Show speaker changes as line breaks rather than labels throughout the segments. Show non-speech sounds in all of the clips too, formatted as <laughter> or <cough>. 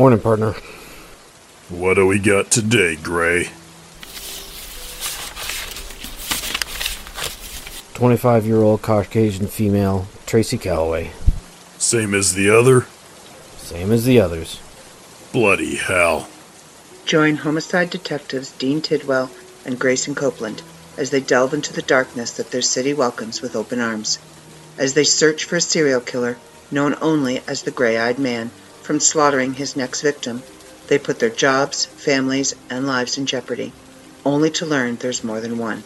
Morning, partner.
What do we got today, Gray?
25 year old Caucasian female, Tracy Calloway.
Same as the other?
Same as the others.
Bloody hell.
Join homicide detectives Dean Tidwell and Grayson Copeland as they delve into the darkness that their city welcomes with open arms. As they search for a serial killer known only as the Gray Eyed Man from slaughtering his next victim, they put their jobs, families, and lives in jeopardy, only to learn there's more than one.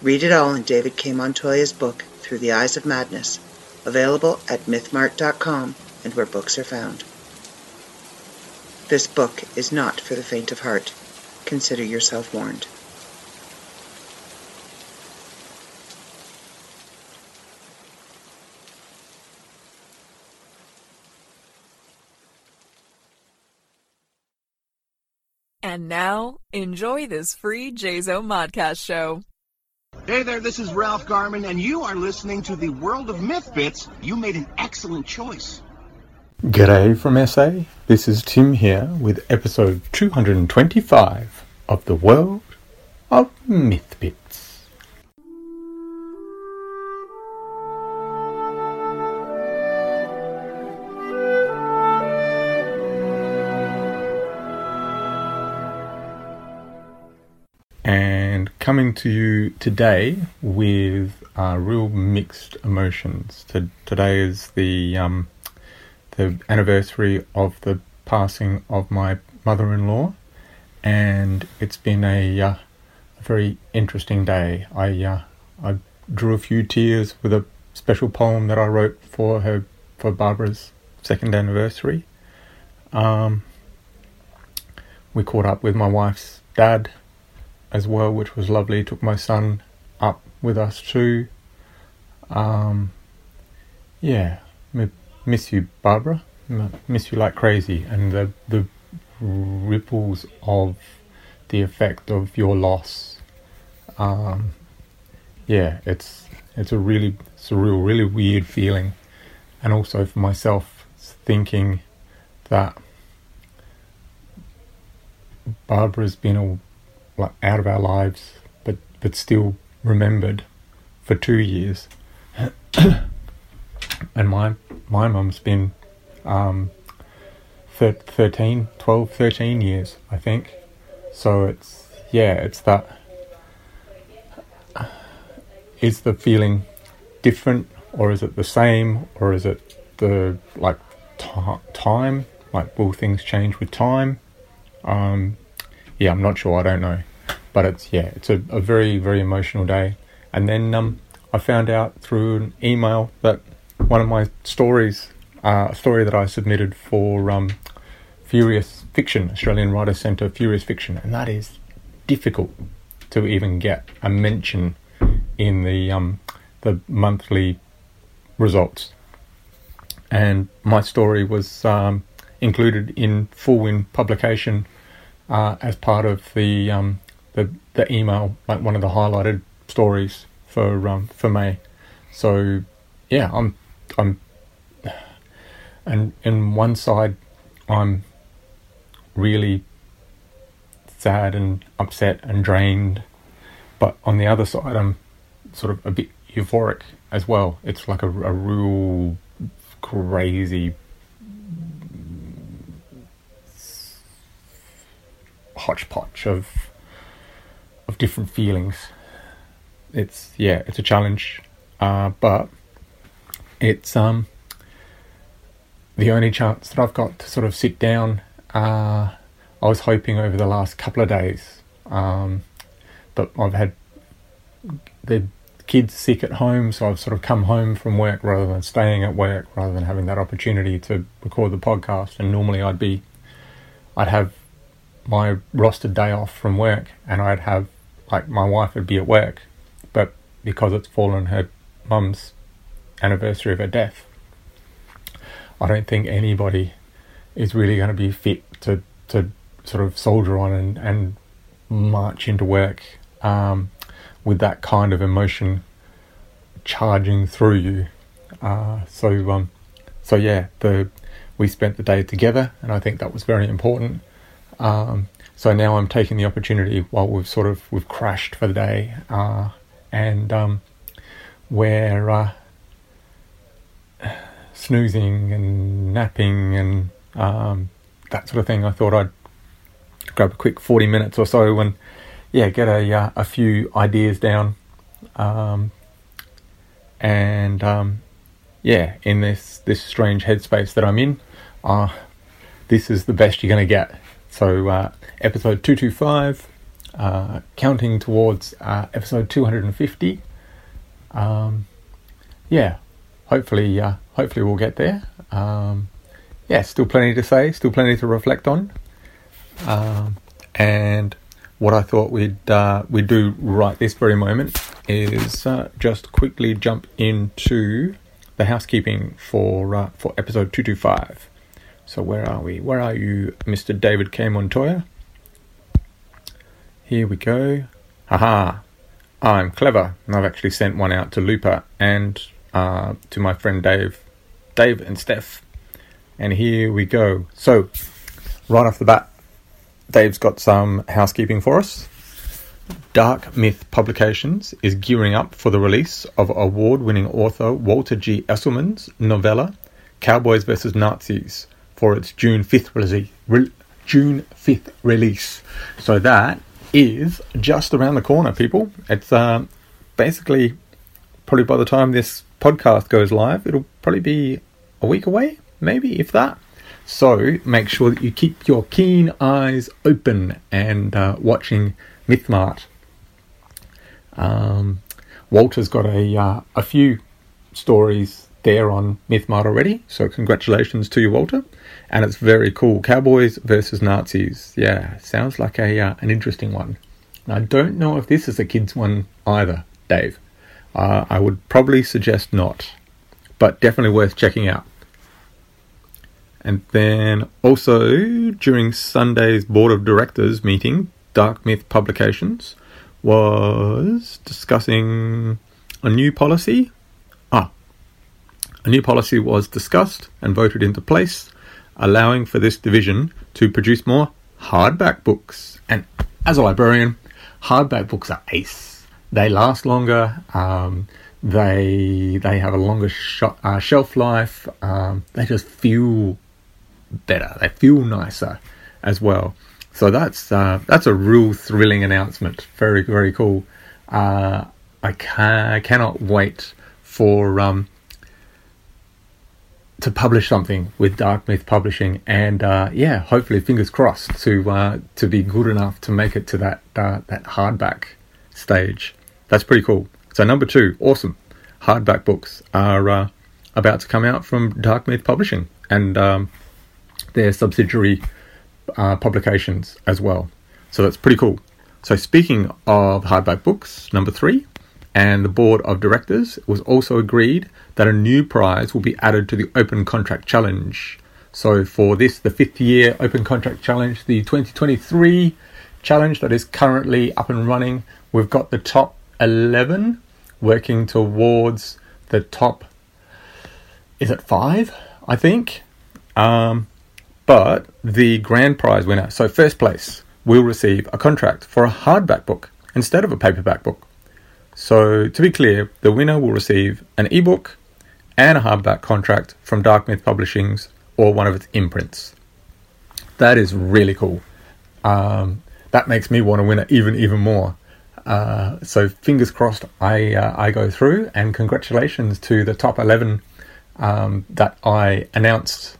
Read it all in David K. Montoya's book, Through the Eyes of Madness, available at mythmart.com and where books are found. This book is not for the faint of heart. Consider yourself warned.
And now, enjoy this free JZO Modcast show.
Hey there, this is Ralph Garman, and you are listening to the World of Myth Bits. You made an excellent choice.
G'day from SA. This is Tim here with episode 225 of the World of Myth Bits. Coming to you today with uh, real mixed emotions. To, today is the um, the anniversary of the passing of my mother-in-law, and it's been a, uh, a very interesting day. I uh, I drew a few tears with a special poem that I wrote for her for Barbara's second anniversary. Um, we caught up with my wife's dad as well, which was lovely. Took my son up with us too. Um, yeah, m- miss you, Barbara. M- miss you like crazy, and the the ripples of the effect of your loss. Um, yeah, it's it's a really surreal, really weird feeling, and also for myself, thinking that Barbara's been a like out of our lives, but but still remembered for two years. <coughs> and my my mum's been um, thir- 13, 12, 13 years, I think. So it's yeah, it's that. Is the feeling different, or is it the same, or is it the like t- time? Like, will things change with time? Um, yeah, I'm not sure. I don't know but it's yeah, it's a, a very very emotional day. And then um, I found out through an email that one of my stories, uh, a story that I submitted for um, Furious Fiction, Australian Writer Centre Furious Fiction, and that is difficult to even get a mention in the um, the monthly results. And my story was um, included in Full Wind publication uh, as part of the um, the the email, like one of the highlighted stories for um for May. So yeah, I'm I'm and in one side I'm really sad and upset and drained, but on the other side I'm sort of a bit euphoric as well. It's like a, a real crazy hodgepodge of of different feelings. It's yeah, it's a challenge, uh, but it's um the only chance that I've got to sort of sit down. Uh, I was hoping over the last couple of days, um, but I've had the kids sick at home, so I've sort of come home from work rather than staying at work, rather than having that opportunity to record the podcast. And normally I'd be, I'd have my rostered day off from work, and I'd have like my wife would be at work, but because it's fallen her mum's anniversary of her death, I don't think anybody is really going to be fit to to sort of soldier on and, and march into work um, with that kind of emotion charging through you. Uh, so um, so yeah, the we spent the day together, and I think that was very important. Um, so now I'm taking the opportunity while we've sort of we've crashed for the day, uh, and um, we're uh, snoozing and napping and um, that sort of thing. I thought I'd grab a quick 40 minutes or so and yeah, get a uh, a few ideas down, um, and um, yeah, in this this strange headspace that I'm in, uh, this is the best you're to get. So uh, episode 225, uh, counting towards uh, episode 250. Um, yeah, hopefully, uh, hopefully we'll get there. Um, yeah, still plenty to say, still plenty to reflect on. Um, and what I thought we'd uh, we'd do right this very moment is uh, just quickly jump into the housekeeping for for episode two two five. So where are we? Where are you, Mr. David K. Montoya? Here we go. Haha! I'm clever, I've actually sent one out to Looper and uh, to my friend Dave, Dave and Steph. And here we go. So, right off the bat, Dave's got some housekeeping for us. Dark Myth Publications is gearing up for the release of award winning author Walter G. Esselman's novella, Cowboys vs. Nazis, for its June 5th release. Re- June 5th release. So that is just around the corner, people. It's uh, basically probably by the time this podcast goes live, it'll probably be a week away, maybe, if that. So make sure that you keep your keen eyes open and uh, watching MythMart. Um, Walter's got a uh, a few stories there on MythMart already, so congratulations to you, Walter. And it's very cool. Cowboys versus Nazis. Yeah, sounds like a uh, an interesting one. I don't know if this is a kids one either, Dave. Uh, I would probably suggest not, but definitely worth checking out. And then also during Sunday's board of directors meeting, Dark Myth Publications was discussing a new policy. Ah, a new policy was discussed and voted into place, allowing for this division to produce more hardback books. And as a librarian, hardback books are ace. They last longer. Um, they they have a longer sh- uh, shelf life. Um, they just feel better. They feel nicer as well. So that's uh, that's a real thrilling announcement. Very very cool. Uh, I, can, I cannot wait for um, to publish something with Dark Myth Publishing, and uh, yeah, hopefully, fingers crossed to uh, to be good enough to make it to that uh, that hardback stage. That's pretty cool. So number two, awesome. Hardback books are uh, about to come out from Dark Myth Publishing, and um, their subsidiary uh, publications as well. So that's pretty cool. So speaking of hardback books, number three, and the board of directors was also agreed that a new prize will be added to the Open Contract Challenge. So for this, the fifth year Open Contract Challenge, the 2023 challenge that is currently up and running, we've got the top 11 working towards the top. Is it five? I think. Um, but the grand prize winner, so first place, will receive a contract for a hardback book instead of a paperback book. So, to be clear, the winner will receive an ebook and a hardback contract from Dark Myth Publishing's or one of its imprints. That is really cool. Um, that makes me want to win it even even more. Uh, so fingers crossed, I uh, I go through, and congratulations to the top eleven um, that I announced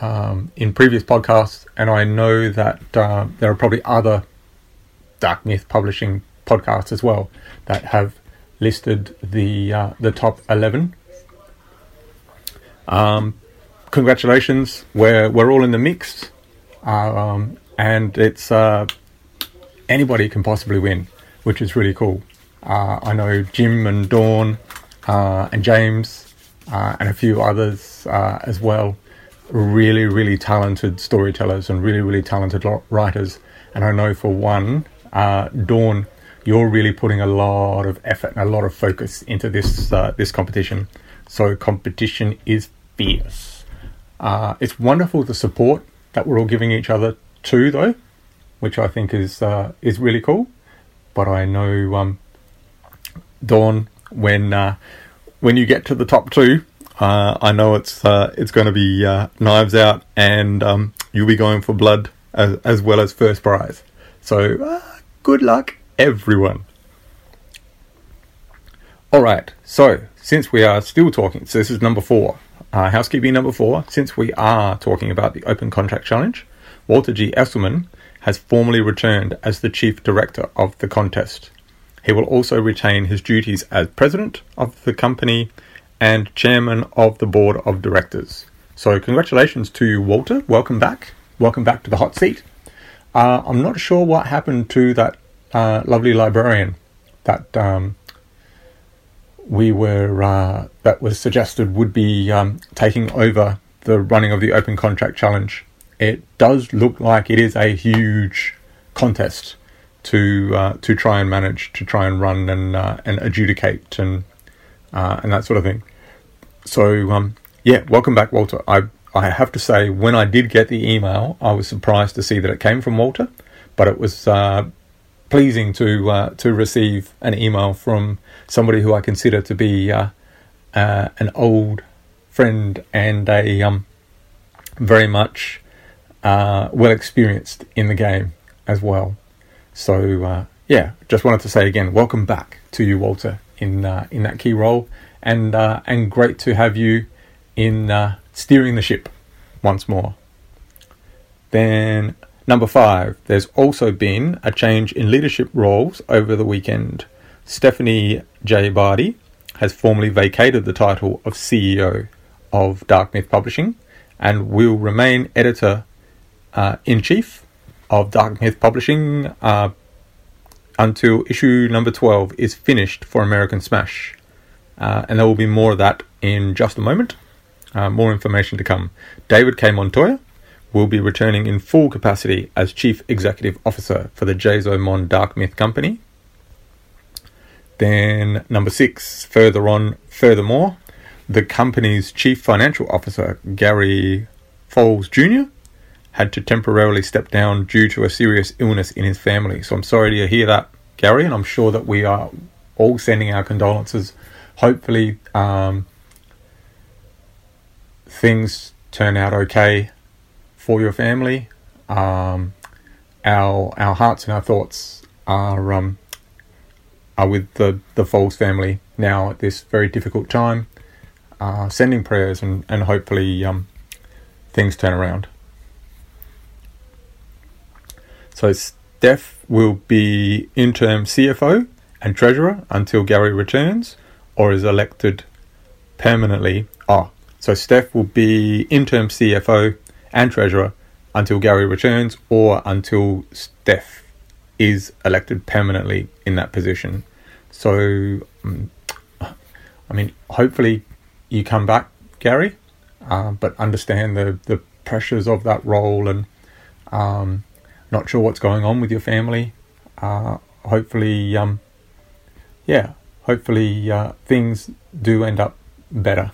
um, in previous podcasts, and I know that uh, there are probably other Dark Myth publishing podcasts as well that have listed the uh, the top eleven. Um, congratulations, we're we're all in the mix, um, and it's uh, anybody can possibly win, which is really cool. Uh, I know Jim and Dawn uh, and James uh, and a few others as well really, really talented storytellers and really, really talented writers. And I know for one, uh, Dawn, you're really putting a lot of effort and a lot of focus into this uh, this competition. So competition is fierce. Uh, it's wonderful the support that we're all giving each other too, though, which I think is uh, is really cool. But I know um, Dawn when uh, when you get to the top two, uh, I know it's uh, it's going to be knives out, and um, you'll be going for blood as, as well as first prize. So good luck, everyone. All right. So since we are still talking, so this is number four, uh, housekeeping number four. Since we are talking about the Open Contract Challenge, Walter G. Esselman has formally returned as the chief director of the contest. He will also retain his duties as president of the company and chairman of the board of directors. So, congratulations to you, Walter. Welcome back. Welcome back to the hot seat. Uh, I'm not sure what happened to that uh, lovely librarian that um, we were uh, that was suggested would be um, taking over the running of the Open Contract Challenge. It does look like it is a huge contest to uh, to try and manage, to try and run and uh, and adjudicate and uh, and that sort of thing. So um, yeah, welcome back, Walter. I I have to say, when I did get the email, I was surprised to see that it came from Walter, but it was uh, pleasing to uh, to receive an email from somebody who I consider to be uh, uh an old friend and a um, very much uh, well experienced in the game as well. So uh, yeah, just wanted to say again, welcome back to you, Walter, in in that key role, and and great to have you in steering the ship once more. Then, number five, there's also been a change in leadership roles over the weekend. Stephanie J. Barty has formally vacated the title of CEO of Dark Myth Publishing and will remain editor uh, in chief of Dark Myth Publishing uh, until issue number 12 is finished for American Smash. Uh, and there will be more of that in just a moment. Uh, more information to come. David K. Montoya will be returning in full capacity as Chief Executive Officer for the Jazo Mon Dark Myth Company. Then, number six, further on, furthermore, the company's Chief Financial Officer, Gary Foles Jr., had to temporarily step down due to a serious illness in his family. So I'm sorry to hear that, Gary, and I'm sure that we are all sending our condolences. Hopefully, um, things turn out okay for your family. Um, our our hearts and our thoughts are um, are with the the Foles family now at this very difficult time. Uh, sending prayers and and hopefully um, things turn around. So Steph will be interim CFO and treasurer until Gary returns, or is elected permanently. Oh, so Steph will be interim CFO and treasurer until Gary returns or until Steph is elected permanently in that position. So, um, I mean, hopefully you come back, Gary, uh, but understand the, the pressures of that role and um, not sure what's going on with your family. Uh, hopefully, um, yeah, hopefully uh, things do end up better.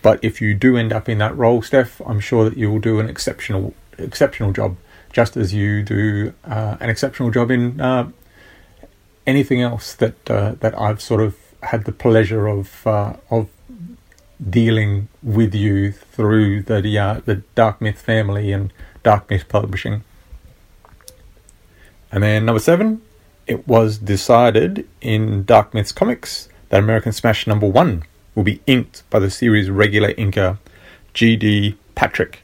Uh, but if you do end up in that role, Steph, I'm sure that you will do an exceptional exceptional job, just as you do uh, an exceptional job in uh, anything else that uh, that I've sort of had the pleasure of uh, of dealing with you through the the Dark Myth family and Dark Myth Publishing. And then number seven, it was decided in Dark Myths Comics that American Smash number one will be inked by the series regular inker G.D. Patrick,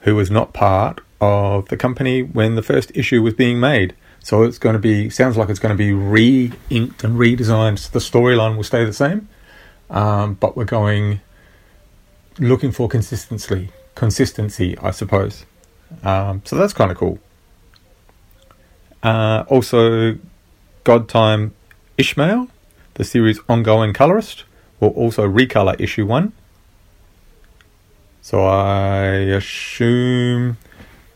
who was not part of the company when the first issue was being made. So it's going to be sounds like it's going to be re-inked and redesigned. The storyline will stay the same, um, but we're going looking for consistency. Consistency, I suppose. Um, so that's kind of cool. Uh, also, God Time Ishmael, the series ongoing colorist, will also recolor issue 1. So I assume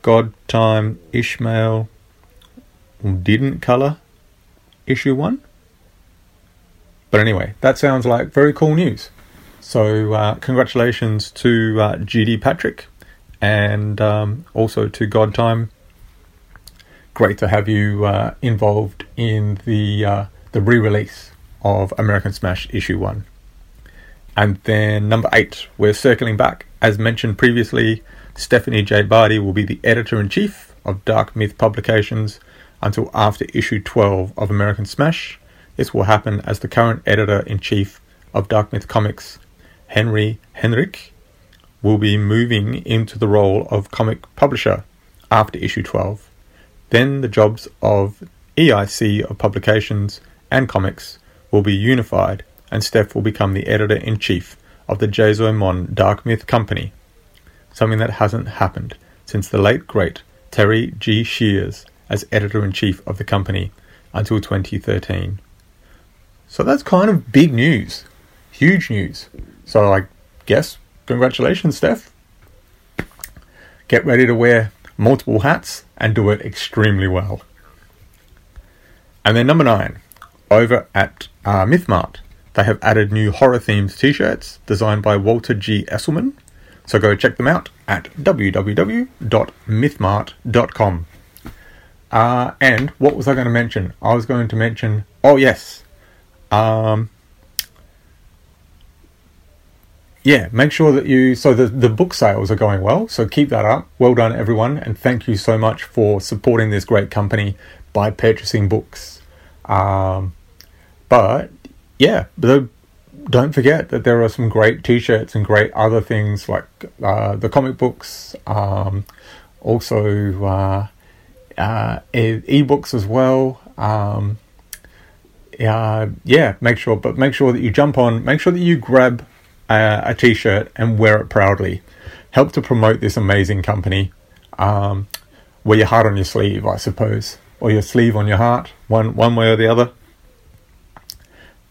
God Time Ishmael didn't color issue 1. But anyway, that sounds like very cool news. So, uh, congratulations to uh, GD Patrick and um, also to God Time. Great to have you uh, involved in the uh, the re-release of American Smash issue one. And then number eight, we're circling back. As mentioned previously, Stephanie J. Bardi will be the editor in chief of Dark Myth Publications until after issue 12 of American Smash. This will happen as the current editor in chief of Dark Myth Comics, Henry Henrik, will be moving into the role of comic publisher after issue 12. Then the jobs of EIC of publications and comics will be unified, and Steph will become the editor in chief of the Jazo Mon Dark Myth Company, something that hasn't happened since the late great Terry G. Shears as editor in chief of the company until 2013. So that's kind of big news, huge news. So I guess congratulations, Steph. Get ready to wear multiple hats and do it extremely well. And then number nine, over at uh, MythMart, they have added new horror themed t shirts designed by Walter G. Esselman. So go check them out at www.mythmart.com. Uh, and what was I going to mention? I was going to mention, oh, yes. Um, yeah, make sure that you. So the, the book sales are going well. So keep that up. Well done, everyone. And thank you so much for supporting this great company by purchasing books. Um, but yeah, the, don't forget that there are some great t-shirts and great other things like uh, the comic books, um, also uh, uh, e-books as well. Um, uh, yeah, make sure, but make sure that you jump on. Make sure that you grab a, a t-shirt and wear it proudly. Help to promote this amazing company. Um, wear your heart on your sleeve, I suppose, or your sleeve on your heart, one one way or the other.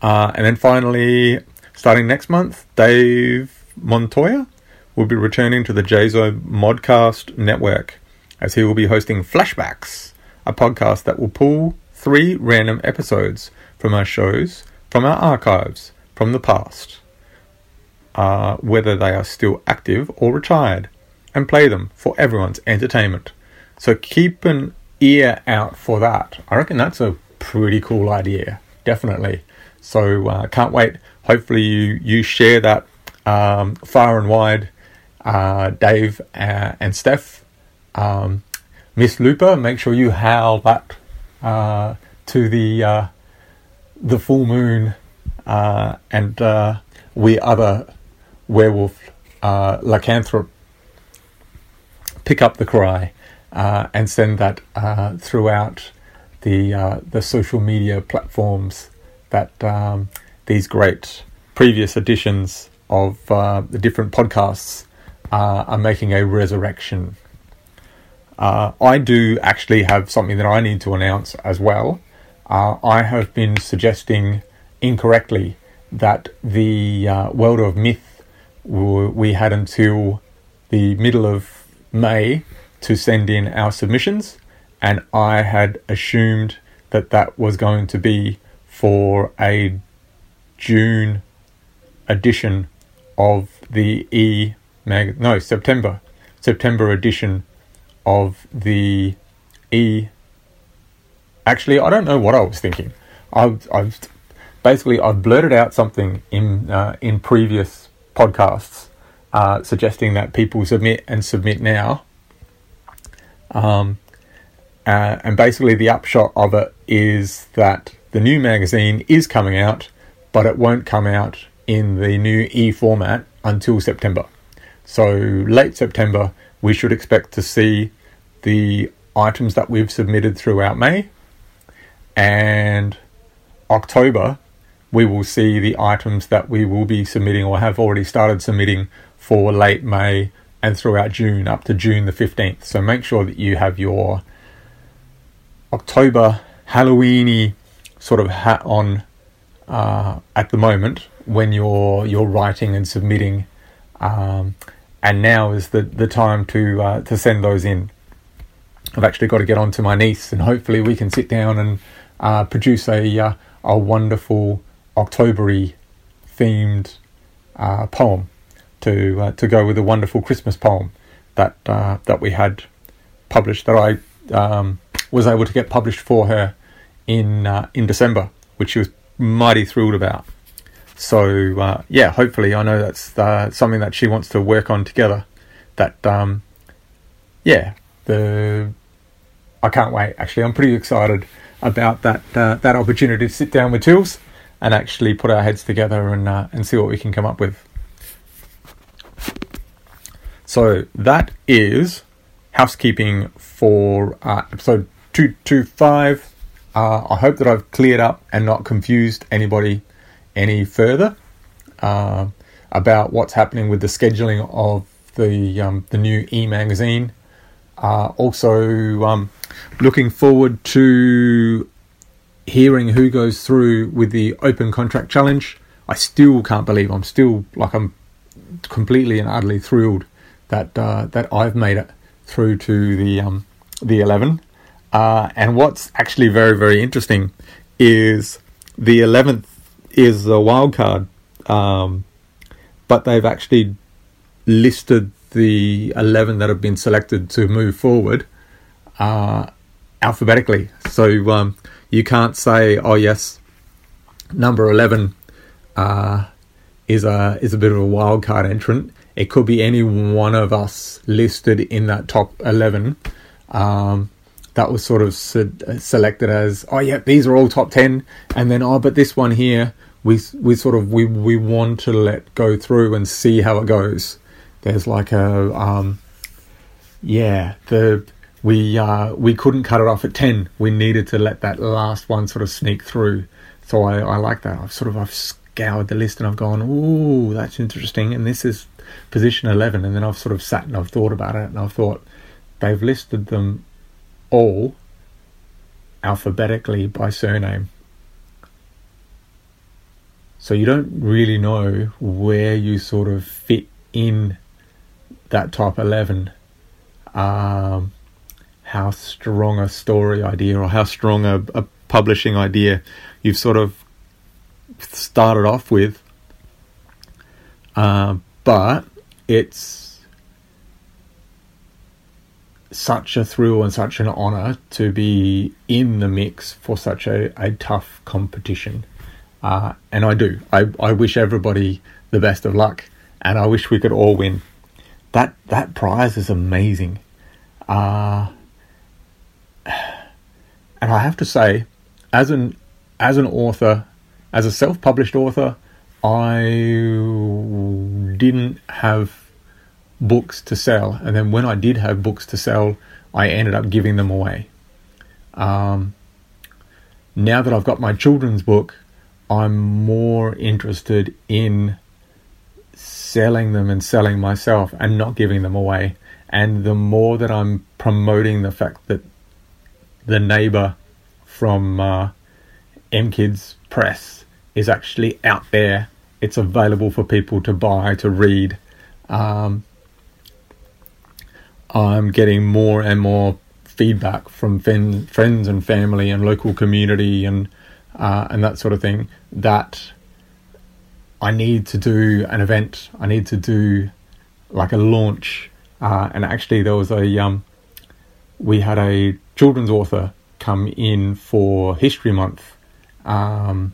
Uh, and then finally, starting next month, Dave Montoya will be returning to the JZO Modcast network as he will be hosting Flashbacks, a podcast that will pull three random episodes from our shows, from our archives, from the past, uh, whether they are still active or retired, and play them for everyone's entertainment. So keep an ear out for that. I reckon that's a pretty cool idea, definitely. So uh, can't wait. Hopefully you you share that um, far and wide. Uh, Dave uh, and Steph, um, Miss Looper, make sure you howl that uh, to the uh, the full moon uh, and we other werewolf lycanthrope pick up the cry and send that throughout the the social media platforms that um, these great previous editions of uh, the different podcasts uh, are making a resurrection. Uh, I do actually have something that I need to announce as well. Uh, I have been suggesting incorrectly that the uh, World of Myth we had until the middle of May to send in our submissions, and I had assumed that that was going to be for a June edition of the E mag no September September edition of the E. Actually I don't know what I was thinking. I've, I've basically I've blurted out something in uh, in previous podcasts uh, suggesting that people submit and submit now. Um, uh, and basically the upshot of it is that the new magazine is coming out, but it won't come out in the new e format until September. So, late September, we should expect to see the items that we've submitted throughout May, and October, we will see the items that we will be submitting or have already started submitting for late May and throughout June up to June the 15th. So make sure that you have your October Halloweeny sort of hat on uh, at the moment when you're you're writing and submitting, um, and now is the the time to uh, to send those in. I've actually got to get on to my niece, and hopefully we can sit down and uh, produce a uh, a wonderful Octobery themed uh, poem to uh, to go with a wonderful Christmas poem that that we had published that I um, was able to get published for her in uh, in December, which she was mighty thrilled about. So uh, yeah, hopefully I know that's uh, something that she wants to work on together. That um, yeah, the I can't wait. Actually, I'm pretty excited about that uh, that opportunity to sit down with Tills and actually put our heads together and uh, and see what we can come up with. So that is housekeeping for uh, episode two two five. Uh, I hope that I've cleared up and not confused anybody any further uh, about what's happening with the scheduling of the um, the new e magazine. Uh, also, um, looking forward to hearing who goes through with the open contract challenge. I still can't believe I'm still like I'm completely and utterly thrilled that uh, that I've made it through to the um, the eleven. Uh, and what's actually very very interesting is the eleventh is a wild card, um, but they've actually listed the 11 that have been selected to move forward uh, alphabetically. So um, you can't say, "Oh yes, number 11 uh, is a is a bit of a wild card entrant." It could be any one of us listed in that top 11. Um, that was sort of se- selected as, oh yeah, these are all top 10, and then oh, but this one here, we we sort of we we want to let go through and see how it goes. There's like a um, yeah the we uh, we couldn't cut it off at 10 we needed to let that last one sort of sneak through. So I, I like that. I've sort of I've scoured the list and I've gone oh that's interesting. And this is position 11 and then I've sort of sat and I've thought about it and I've thought they've listed them all alphabetically by surname. So you don't really know where you sort of fit in that top 11 um, how strong a story idea or how strong a, a, publishing idea you've sort of started off with. Uh, but it's such a thrill and such an honor to be in the mix for such a, a tough competition. Uh, and I do. I, I wish everybody the best of luck and I wish we could all win. That that prize is amazing. Uh, and I have to say, as an as an author, as a self-published author, I didn't have books to sell, and then when I did have books to sell, I ended up giving them away. Um, now that I've got my children's book, I'm more interested in selling them and selling myself and not giving them away. And the more that I'm promoting the fact that the neighbor from uh, M Kids Press is actually out there, it's available for people to buy, to read. Um, I'm getting more and more feedback from fin- friends and family and local community and uh, and that sort of thing that I need to do an event. I need to do like a launch. Uh, and actually, there was a um, we had a children's author come in for History Month um,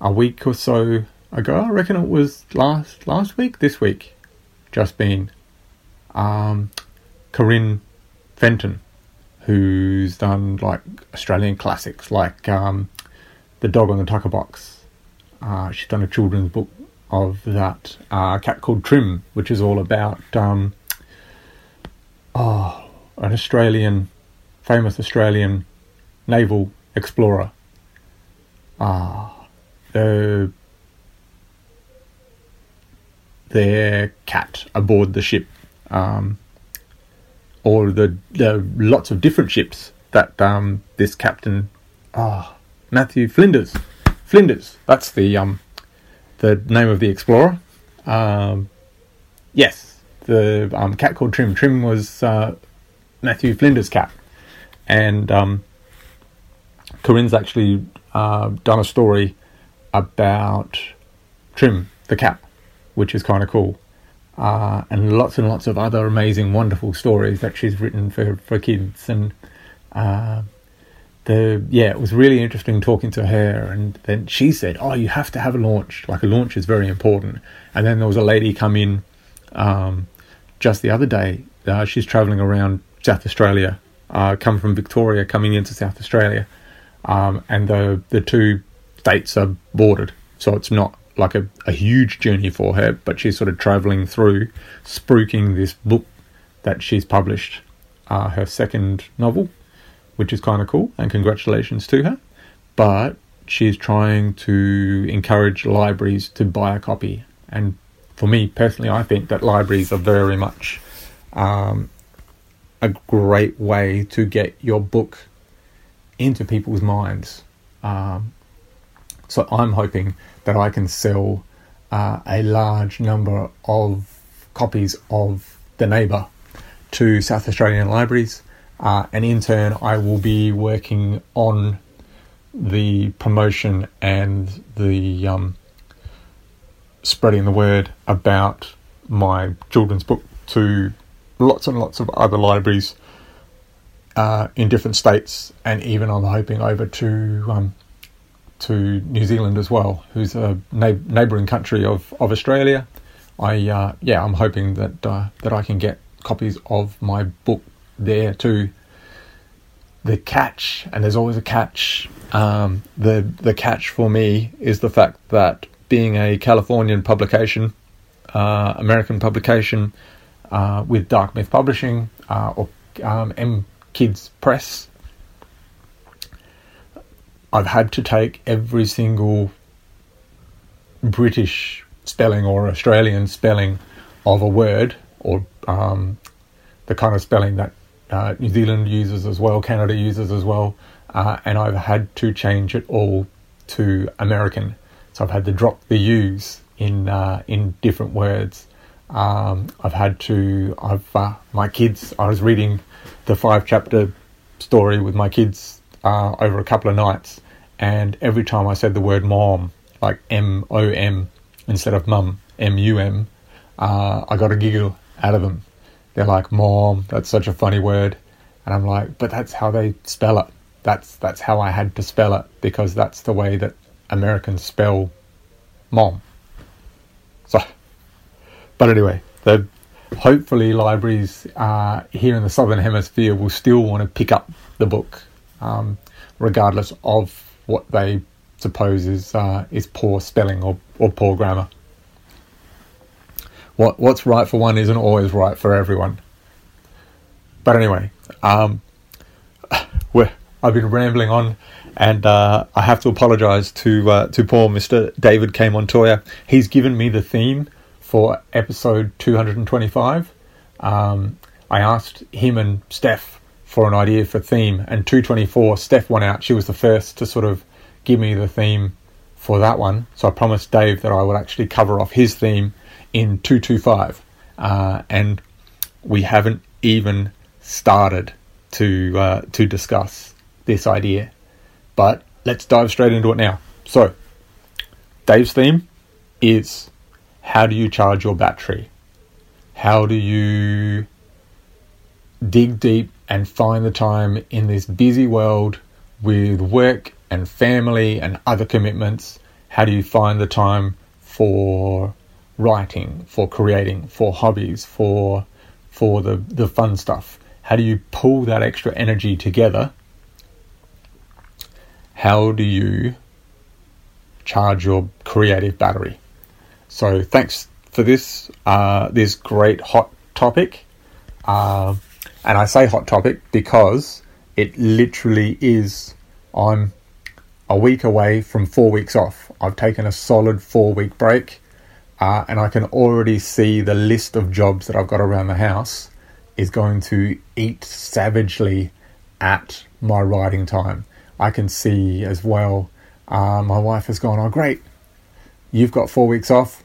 a week or so ago. I reckon it was last last week, this week, just been. Um, Corinne Fenton, who's done like Australian classics like um, The Dog on the Tucker Box uh, she's done a children's book of that uh, cat called Trim, which is all about um, oh, an Australian, famous Australian naval explorer. Ah, uh, their cat aboard the ship, um, or the, the lots of different ships that um, this captain, ah, oh, Matthew Flinders Flinders. That's the um, the name of the explorer. Um, yes, the um, cat called Trim. Trim was uh, Matthew Flinders' cat, and um, Corinne's actually uh, done a story about Trim, the cat, which is kind of cool. Uh, and lots and lots of other amazing, wonderful stories that she's written for, for kids. And uh, the yeah, it was really interesting talking to her. And then she said, "Oh, you have to have a launch. Like a launch is very important." And then there was a lady come in um, just the other day. Uh, she's traveling around South Australia, uh, come from Victoria, coming into South Australia, um, and the the two states are bordered, so it's not like a, a huge journey for her, but she's sort of traveling through, spruiking this book that she's published, uh, her second novel, which is kind of cool, and congratulations to her. But she's trying to encourage libraries to buy a copy. And for me personally, I think that libraries are very much um, a great way to get your book into people's minds. Um, so I'm hoping that I can sell uh, a large number of copies of The Neighbour to South Australian libraries, uh, and in turn, I will be working on the promotion and the um, spreading the word about my children's book to lots and lots of other libraries uh, in different states, and even I'm hoping over to um, to New Zealand as well, who's a neighbouring country of, of Australia. I uh, yeah, I'm hoping that uh, that I can get copies of my book there too. The catch, and there's always a catch. Um, the the catch for me is the fact that being a Californian publication, uh, American publication, uh, with Dark Myth Publishing uh, or um, M Kids Press, I've had to take every single British spelling or Australian spelling of a word or um, the kind of spelling that uh, New Zealand uses as well, Canada uses as well, uh, and I've had to change it all to American. So I've had to drop the U's in uh, in different words. Um, I've had to. I've uh, my kids. I was reading the five chapter story with my kids uh, over a couple of nights, and every time I said the word mom, like M O M instead of mum, M U M, uh, got a giggle out of them. They're like, "Mom, that's such a funny word," and I'm like, "But that's how they spell it. That's that's how I had to spell it because that's the way that Americans spell mom." So, but anyway, the hopefully libraries uh, here in the southern hemisphere will still want to pick up the book, um, regardless of what they suppose is uh, is poor spelling or, or poor grammar. What what's right for one isn't always right for everyone. But anyway, um, <laughs> I've been rambling on, and uh, I have to apologise to uh, to poor Mister David K Montoya. He's given me the theme for episode two hundred and twenty five. Um, I asked him and Steph for an idea for theme. And 224, Steph went out. She was the first to sort of give me the theme for that one. So I promised Dave that I would actually cover off his theme in 225. Uh, and we haven't even started to uh, to discuss this idea. But let's dive straight into it now. So, Dave's theme is how do you charge your battery? How do you dig deep and find the time in this busy world with work and family and other commitments. How do you find the time for writing, for creating, for hobbies, for for the, the fun stuff? How do you pull that extra energy together? How do you charge your creative battery? So thanks for this uh, this great hot topic. Uh, and I say hot topic because it literally is. I'm a week away from four weeks off. I've taken a solid four week break, uh, and I can already see the list of jobs that I've got around the house is going to eat savagely at my writing time. I can see as well. Uh, my wife has gone, Oh, great, you've got four weeks off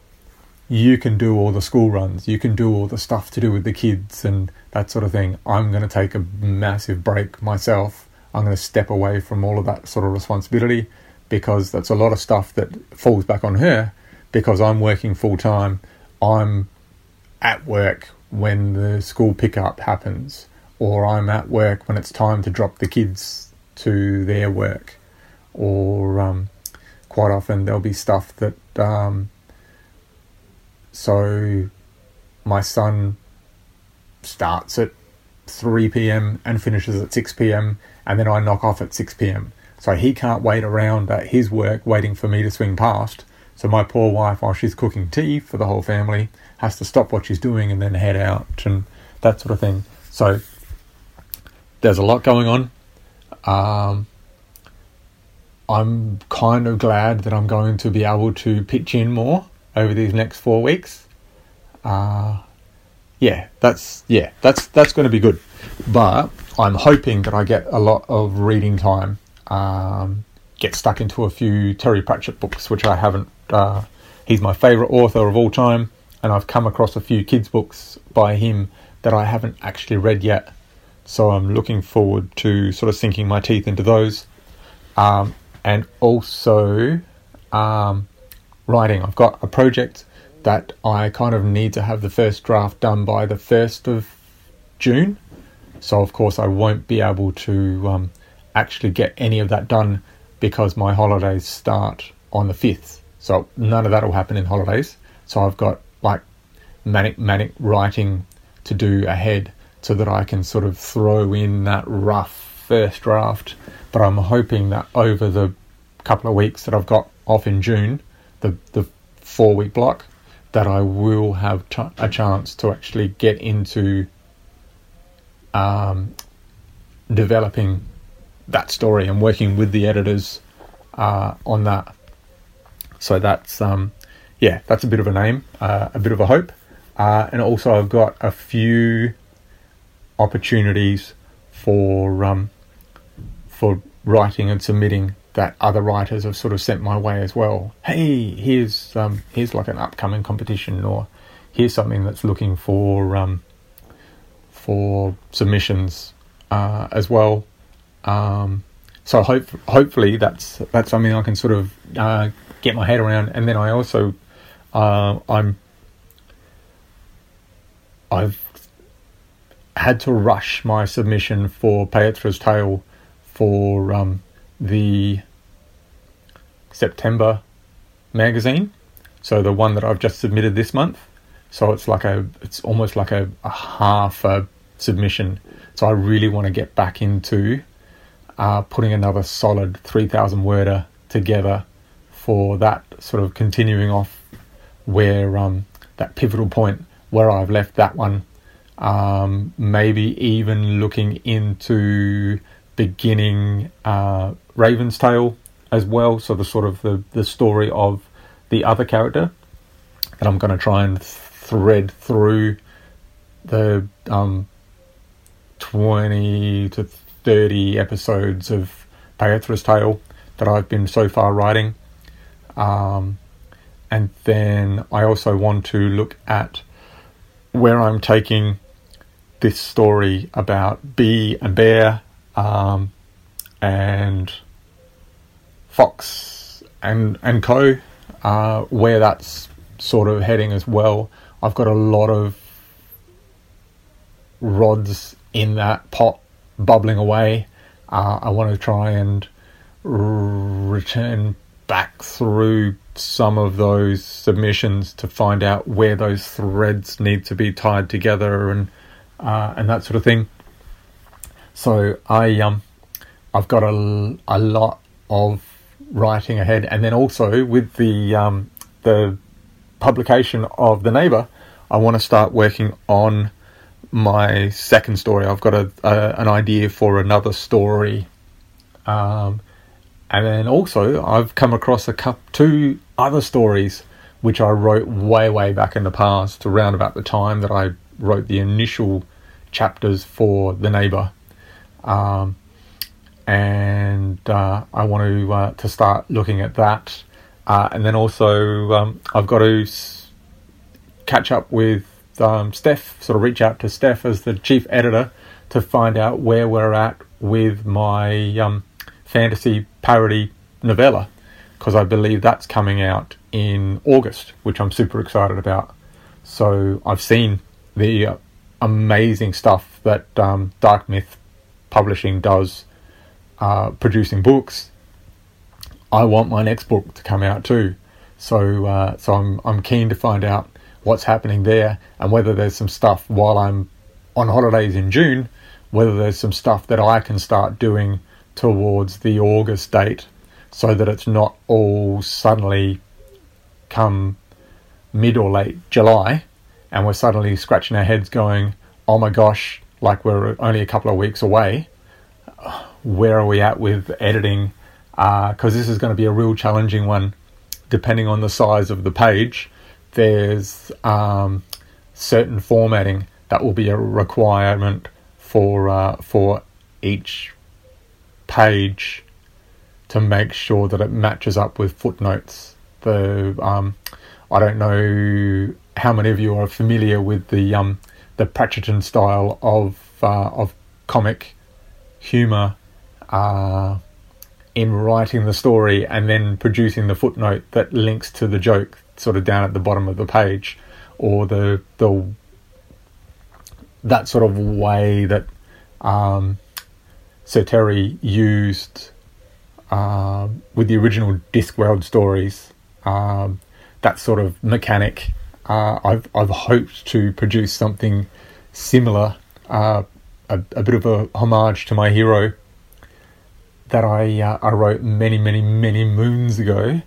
you can do all the school runs, you can do all the stuff to do with the kids and that sort of thing. I'm going to take a massive break myself. I'm going to step away from all of that sort of responsibility because that's a lot of stuff that falls back on her because I'm working full time. I'm at work when the school pickup happens, or I'm at work when it's time to drop the kids to their work, or um, quite often there'll be stuff that. Um, so my son starts at 3 p.m. and finishes at 6 p.m. and then I knock off at 6 p.m. So he can't wait around at his work waiting for me to swing past. So my poor wife, while she's cooking tea for the whole family, has to stop what she's doing and then head out and that sort of thing. So there's a lot going on. Um, I'm kind of glad that I'm going to be able to pitch in more over these next four weeks. Uh, yeah, that's yeah, that's that's going to be good. But I'm hoping that I get a lot of reading time. Um, get stuck into a few Terry Pratchett books, which I haven't. Uh, he's my favourite author of all time, and I've come across a few kids' books by him that I haven't actually read yet. So I'm looking forward to sort of sinking my teeth into those. Um, and also um, writing. I've got a project that I kind of need to have the first draft done by the 1st of June. So, of course, I won't be able to um, actually get any of that done because my holidays start on the 5th. So, none of that will happen in holidays. So, I've got like manic, manic writing to do ahead so that I can sort of throw in that rough first draft. But I'm hoping that over the couple of weeks that I've got off in June, the, the four week block, that I will have ch- a chance to actually get into um, developing that story and working with the editors uh, on that. So that's um, yeah, that's a bit of a name, uh, a bit of a hope, uh, and also I've got a few opportunities for um, for writing and submitting that other writers have sort of sent my way as well. Hey, here's um, here's like an upcoming competition, or here's something that's looking for um, for submissions uh, as well. Um, so hope hopefully that's that's something I can sort of uh, get my head around, and then I also uh, I'm I've had to rush my submission for Paetra's Tale for um, the September magazine. So the one that I've just submitted this month. So it's like a, it's almost like a, a half a submission. So I really want to get back into uh, putting another solid 3,000 worder together for that sort of continuing off where um, that pivotal point where I've left that one. Um, maybe even looking into beginning uh, Raven's Tale as well. So the sort of the, the story of the other character that I'm going to try and thread through the um, 20 to 30 episodes of Paetra's Tale that I've been so far writing. Um, and then I also want to look at where I'm taking this story about Bee and Bear um, and Fox and and Co. Uh, where that's sort of heading as well. I've got a lot of rods in that pot bubbling away. Uh, I want to try and return back through some of those submissions to find out where those threads need to be tied together and uh, and that sort of thing. So I um I've got a, a lot of writing ahead, and then also with the um, the publication of the neighbor, I want to start working on my second story. I've got a, a an idea for another story, um, and then also I've come across a couple two other stories which I wrote way way back in the past, around about the time that I wrote the initial chapters for the neighbor. Um, and uh, I want to uh, to start looking at that. Uh, and then also, um, I've got to s- catch up with um, Steph, sort of reach out to Steph as the chief editor to find out where we're at with my um, fantasy parody novella, because I believe that's coming out in August, which I'm super excited about. So I've seen the uh, amazing stuff that um, Dark Myth Publishing does, uh, producing books. I want my next book to come out too. So uh, so I'm I'm keen to find out what's happening there and whether there's some stuff while I'm on holidays in June, whether there's some stuff that I can start doing towards the August date so that it's not all suddenly come mid or late July and we're suddenly scratching our heads going, oh my gosh, like we're only a couple of weeks away. Where are we at with editing? Because uh, this is going to be a real challenging one, depending on the size of the page. There's um, certain formatting that will be a requirement for uh, for each page to make sure that it matches up with footnotes. The um, I don't know how many of you are familiar with the um, the Pratchettian style of uh, of comic humor uh, in writing the story and then producing the footnote that links to the joke, sort of down at the bottom of the page, or the the that sort of way that um, Sir Terry used uh, with the original Discworld stories. Um, that sort of mechanic. Uh, I've I've hoped to produce something similar, uh, a, a, bit of a homage to my hero that I uh, I wrote many many many moons ago.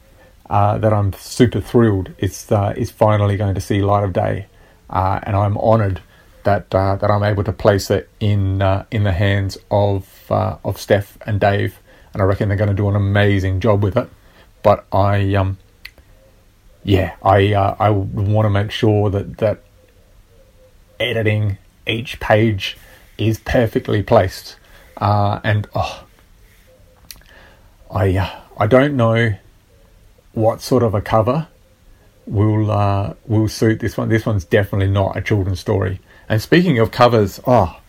Uh, that I'm super thrilled it's uh, is finally going to see light of day, and I'm honoured that that I'm able to place it in in the hands of of Steph and Dave, and I reckon they're going to do an amazing job with it. But I um yeah, I uh, I want to make sure that that editing each page is perfectly placed, uh, and oh, I uh, I don't know what sort of a cover will uh, will suit this one. This one's definitely not a children's story. And speaking of covers, oh,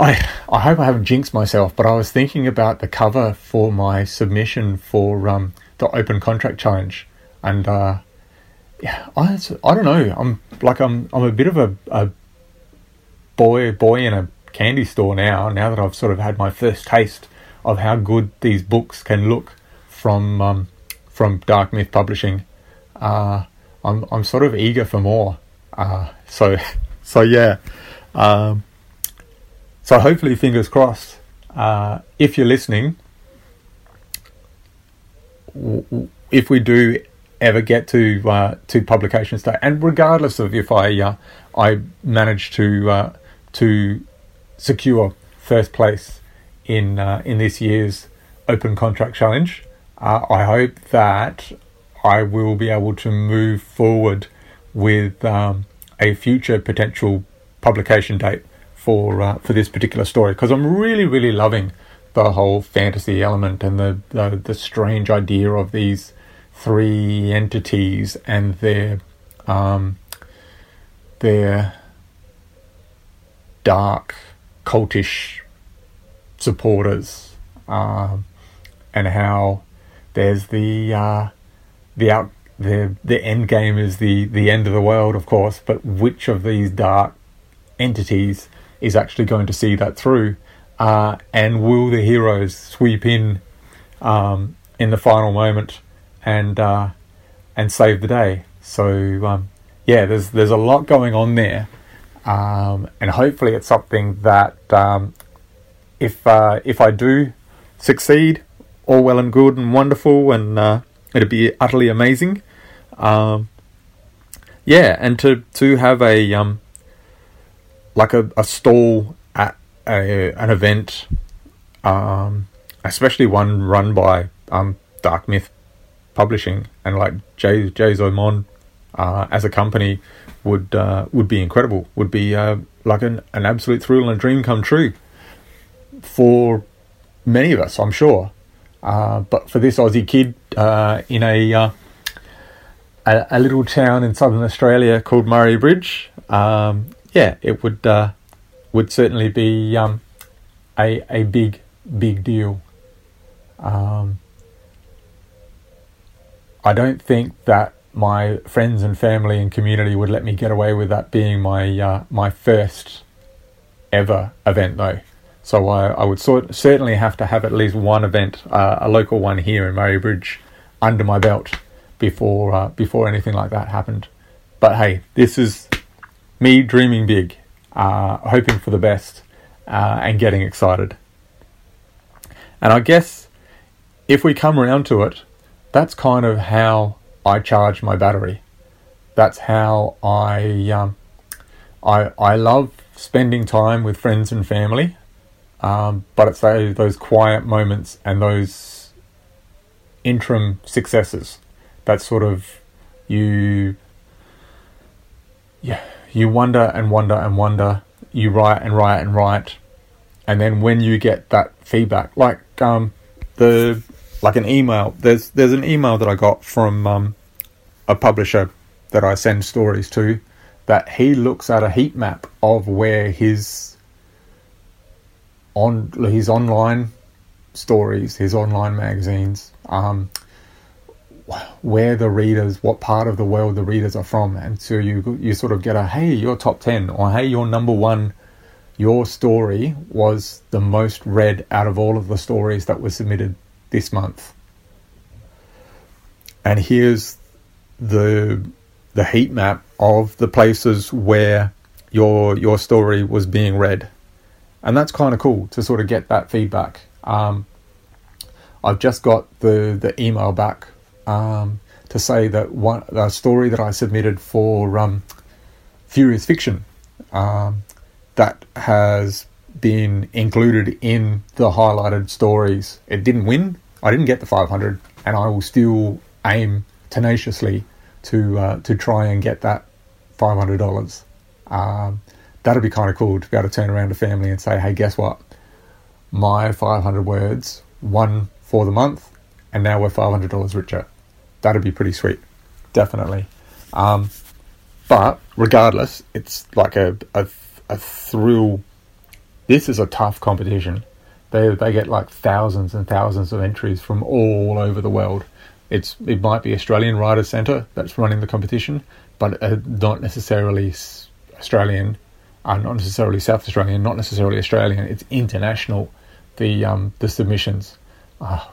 I I hope I haven't jinxed myself, but I was thinking about the cover for my submission for um, the Open Contact Challenge and uh, yeah, I, I don't know. I'm like I'm I'm a bit of a, a boy boy in a candy store now. Now that I've sort of had my first taste of how good these books can look from um, from Dark Myth Publishing, uh, I'm I'm sort of eager for more. Uh, so <laughs> so yeah. Um, so hopefully, fingers crossed. Uh, if you're listening, if we do ever get to uh, to publication stage, and regardless of if I uh, I manage to uh, to secure first place in uh, in this year's Open Contact Challenge, uh, I hope that I will be able to move forward with um, a future potential publication date for uh, for this particular story. Because I'm really really loving the whole fantasy element and the, the the strange idea of these three entities and their um, their dark cultish supporters um, and how there's the uh, the out the the end game is the the end of the world of course but which of these dark entities is actually going to see that through? Uh, and will the heroes sweep in um, in the final moment and uh, and save the day. So um, yeah, there's there's a lot going on there, um, and hopefully it's something that um, if uh, if I do succeed, all well and good and wonderful, and uh, it'd be utterly amazing. Um, yeah, and to to have a um, like a, a stall at a, an event, um, especially one run by Dark Myth publishing and like Jay Jazo Mon uh, as a company would uh, would be incredible. Would be uh, like an, an absolute thrill and a dream come true for many of us, I'm sure. Uh, but for this Aussie kid uh, in a, uh, a, a little town in southern Australia called Murray Bridge, um, yeah, it would would certainly be um, a a big big deal. Um, I don't think that my friends and family and community would let me get away with that being my uh, my first ever event though. So I, I would sort, certainly have to have at least one event, uh, a local one here in Murray Bridge, under my belt before uh, before anything like that happened. But hey, this is me dreaming big, uh, hoping for the best, uh, and getting excited. And I guess if we come around to it, that's kind of how I charge my battery. That's how I um, I I love spending time with friends and family, um, but it's those, those quiet moments and those interim successes that sort of you yeah you wonder and wonder and wonder. You write and write and write. And then when you get that feedback like um the like an email. There's there's an email that I got from um a publisher that I send stories to that he looks at a heat map of where his on his online stories, his online magazines, um, where the readers, what part of the world the readers are from, and so you you sort of get a hey, your top ten, or hey, your number one, your story was the most read out of all of the stories that were submitted this month, and here's the the heat map of the places where your your story was being read, and that's kind of cool to sort of get that feedback. Um, I've just got the the email back um, to say that one the story that I submitted for um, Furious Fiction um, that has been included in the highlighted stories. It didn't win. I didn't get the 500, and I will still aim tenaciously to uh, to try and get that five hundred dollars. Um, that'd be kind of cool to be able to turn around to family and say, "Hey, guess what? My five hundred words won for the month, and now we're five hundred dollars richer." That'd be pretty sweet, definitely. Um, but regardless, it's like a, a a thrill. This is a tough competition. They they get like thousands and thousands of entries from all over the world it's it might be Australian Writers Centre that's running the competition, but uh, not necessarily Australian, uh, not necessarily South Australian, not necessarily Australian. It's international. The um, the submissions uh,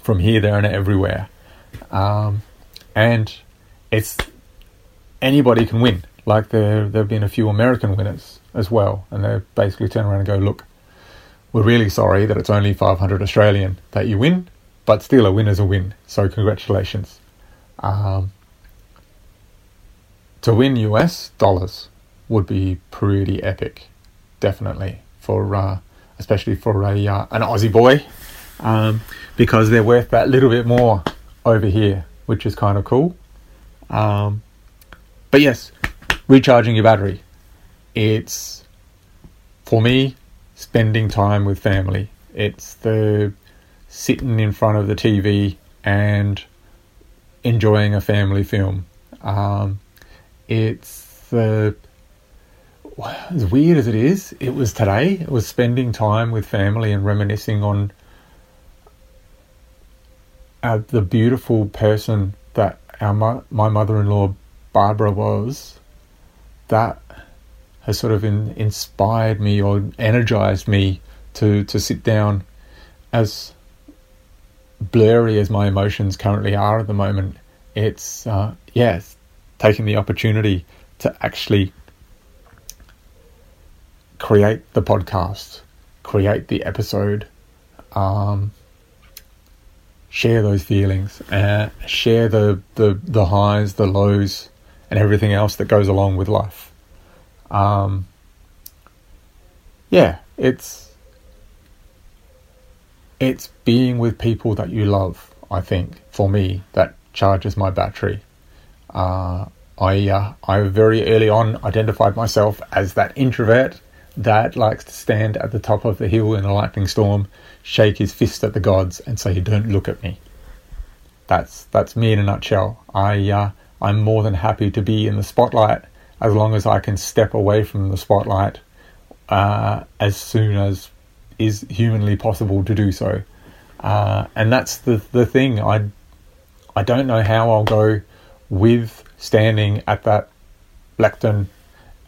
from here, there, and everywhere, um, and it's anybody can win. Like there there have been a few American winners as well, and they basically turn around and go, look, we're really sorry that it's only 500 Australian that you win but still a win is a win. So congratulations. Um, to win US dollars would be pretty epic, definitely for uh, especially for a uh, an Aussie boy, um, because they're worth that little bit more over here, which is kind of cool. Um, but yes, recharging your battery. It's for me spending time with family. It's the sitting in front of the TV and enjoying a family film. Um, it's the as weird as it is, it was today. It was spending time with family and reminiscing on uh, the beautiful person that our my mother-in-law Barbara was. That has sort of in, inspired me or energized me to to sit down as blurry as my emotions currently are at the moment, it's uh, yeah, taking the opportunity to actually create the podcast, create the episode, um, share those feelings, uh, share the, the the highs, the lows, and everything else that goes along with life. Um, yeah, it's it's being with people that you love. I think for me that charges my battery. Uh, I uh, I very early on identified myself as that introvert that likes to stand at the top of the hill in a lightning storm, shake his fist at the gods, and say, "Don't look at me." That's that's me in a nutshell. I uh, I'm more than happy to be in the spotlight as long as I can step away from the spotlight uh, as soon as is humanly possible to do so. Uh, and that's the the thing. I I don't know how I'll go with standing at that lectern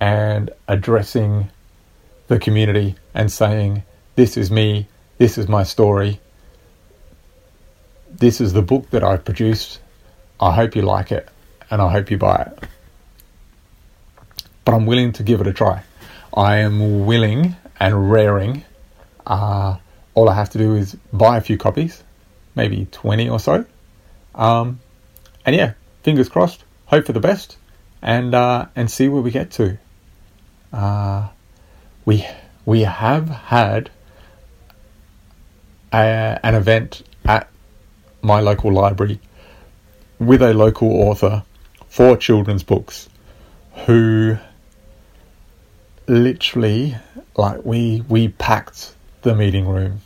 and addressing the community and saying, This is me, this is my story, this is the book that I've produced. I hope you like it and I hope you buy it. But I'm willing to give it a try. I am willing and raring. Uh, all I have to do is buy a few copies, maybe 20 or so. Um, and yeah, fingers crossed, hope for the best, and uh, and see where we get to. Uh, we we have had a, an event at my local library with a local author for children's books who literally like we we packed the meeting room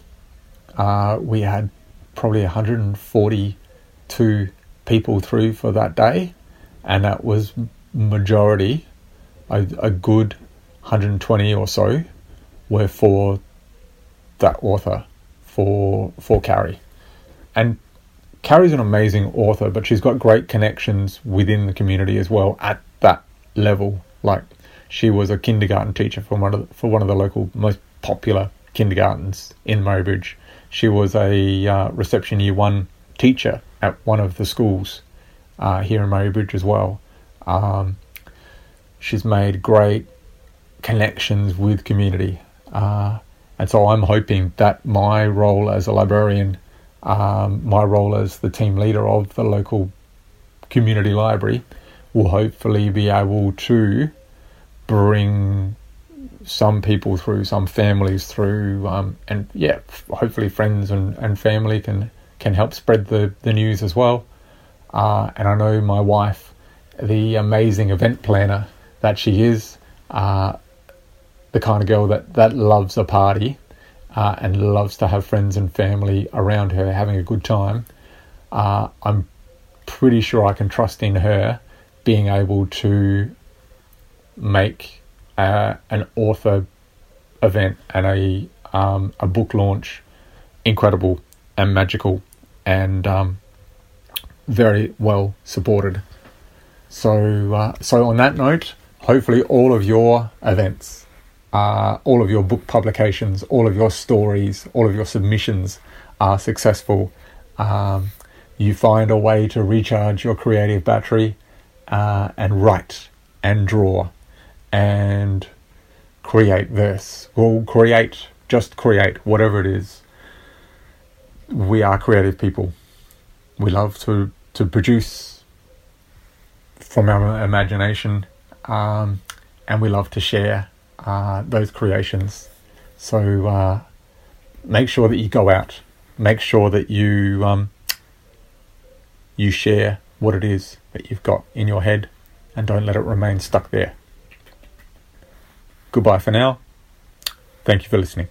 uh, we had probably 142 people through for that day and that was majority a, a good 120 or so were for that author for for Carrie and Carrie's an amazing author, but she's got great connections within the community as well at that level. Like she was a kindergarten teacher for one of the, for one of the local most popular kindergartens in Murray Bridge. She was a uh, reception year one teacher at one of the schools uh, here in Murray Bridge as well. Um, she's made great connections with community, uh, and so I'm hoping that my role as a librarian um, my role as the team leader of the local community library will hopefully be able to bring some people through, some families through, um, and yeah, hopefully friends and, and family can can help spread the, the news as well. Uh, and I know my wife, the amazing event planner that she is, uh, the kind of girl that, that loves a party uh, and loves to have friends and family around her having a good time, uh, I'm pretty sure I can trust in her being able to make uh, an author event and a um, a book launch incredible and magical and um, very well supported. So uh, so on that note, hopefully all of your events uh, all of your book publications, all of your stories, all of your submissions are successful. Um, you find a way to recharge your creative battery uh, and write and draw and create this. or create, just create, whatever it is. We are creative people. We love to, to produce from our imagination um, and we love to share uh, those creations. So uh, make sure that you go out. Make sure that you um, you share what it is that you've got in your head, and don't let it remain stuck there. Goodbye for now. Thank you for listening.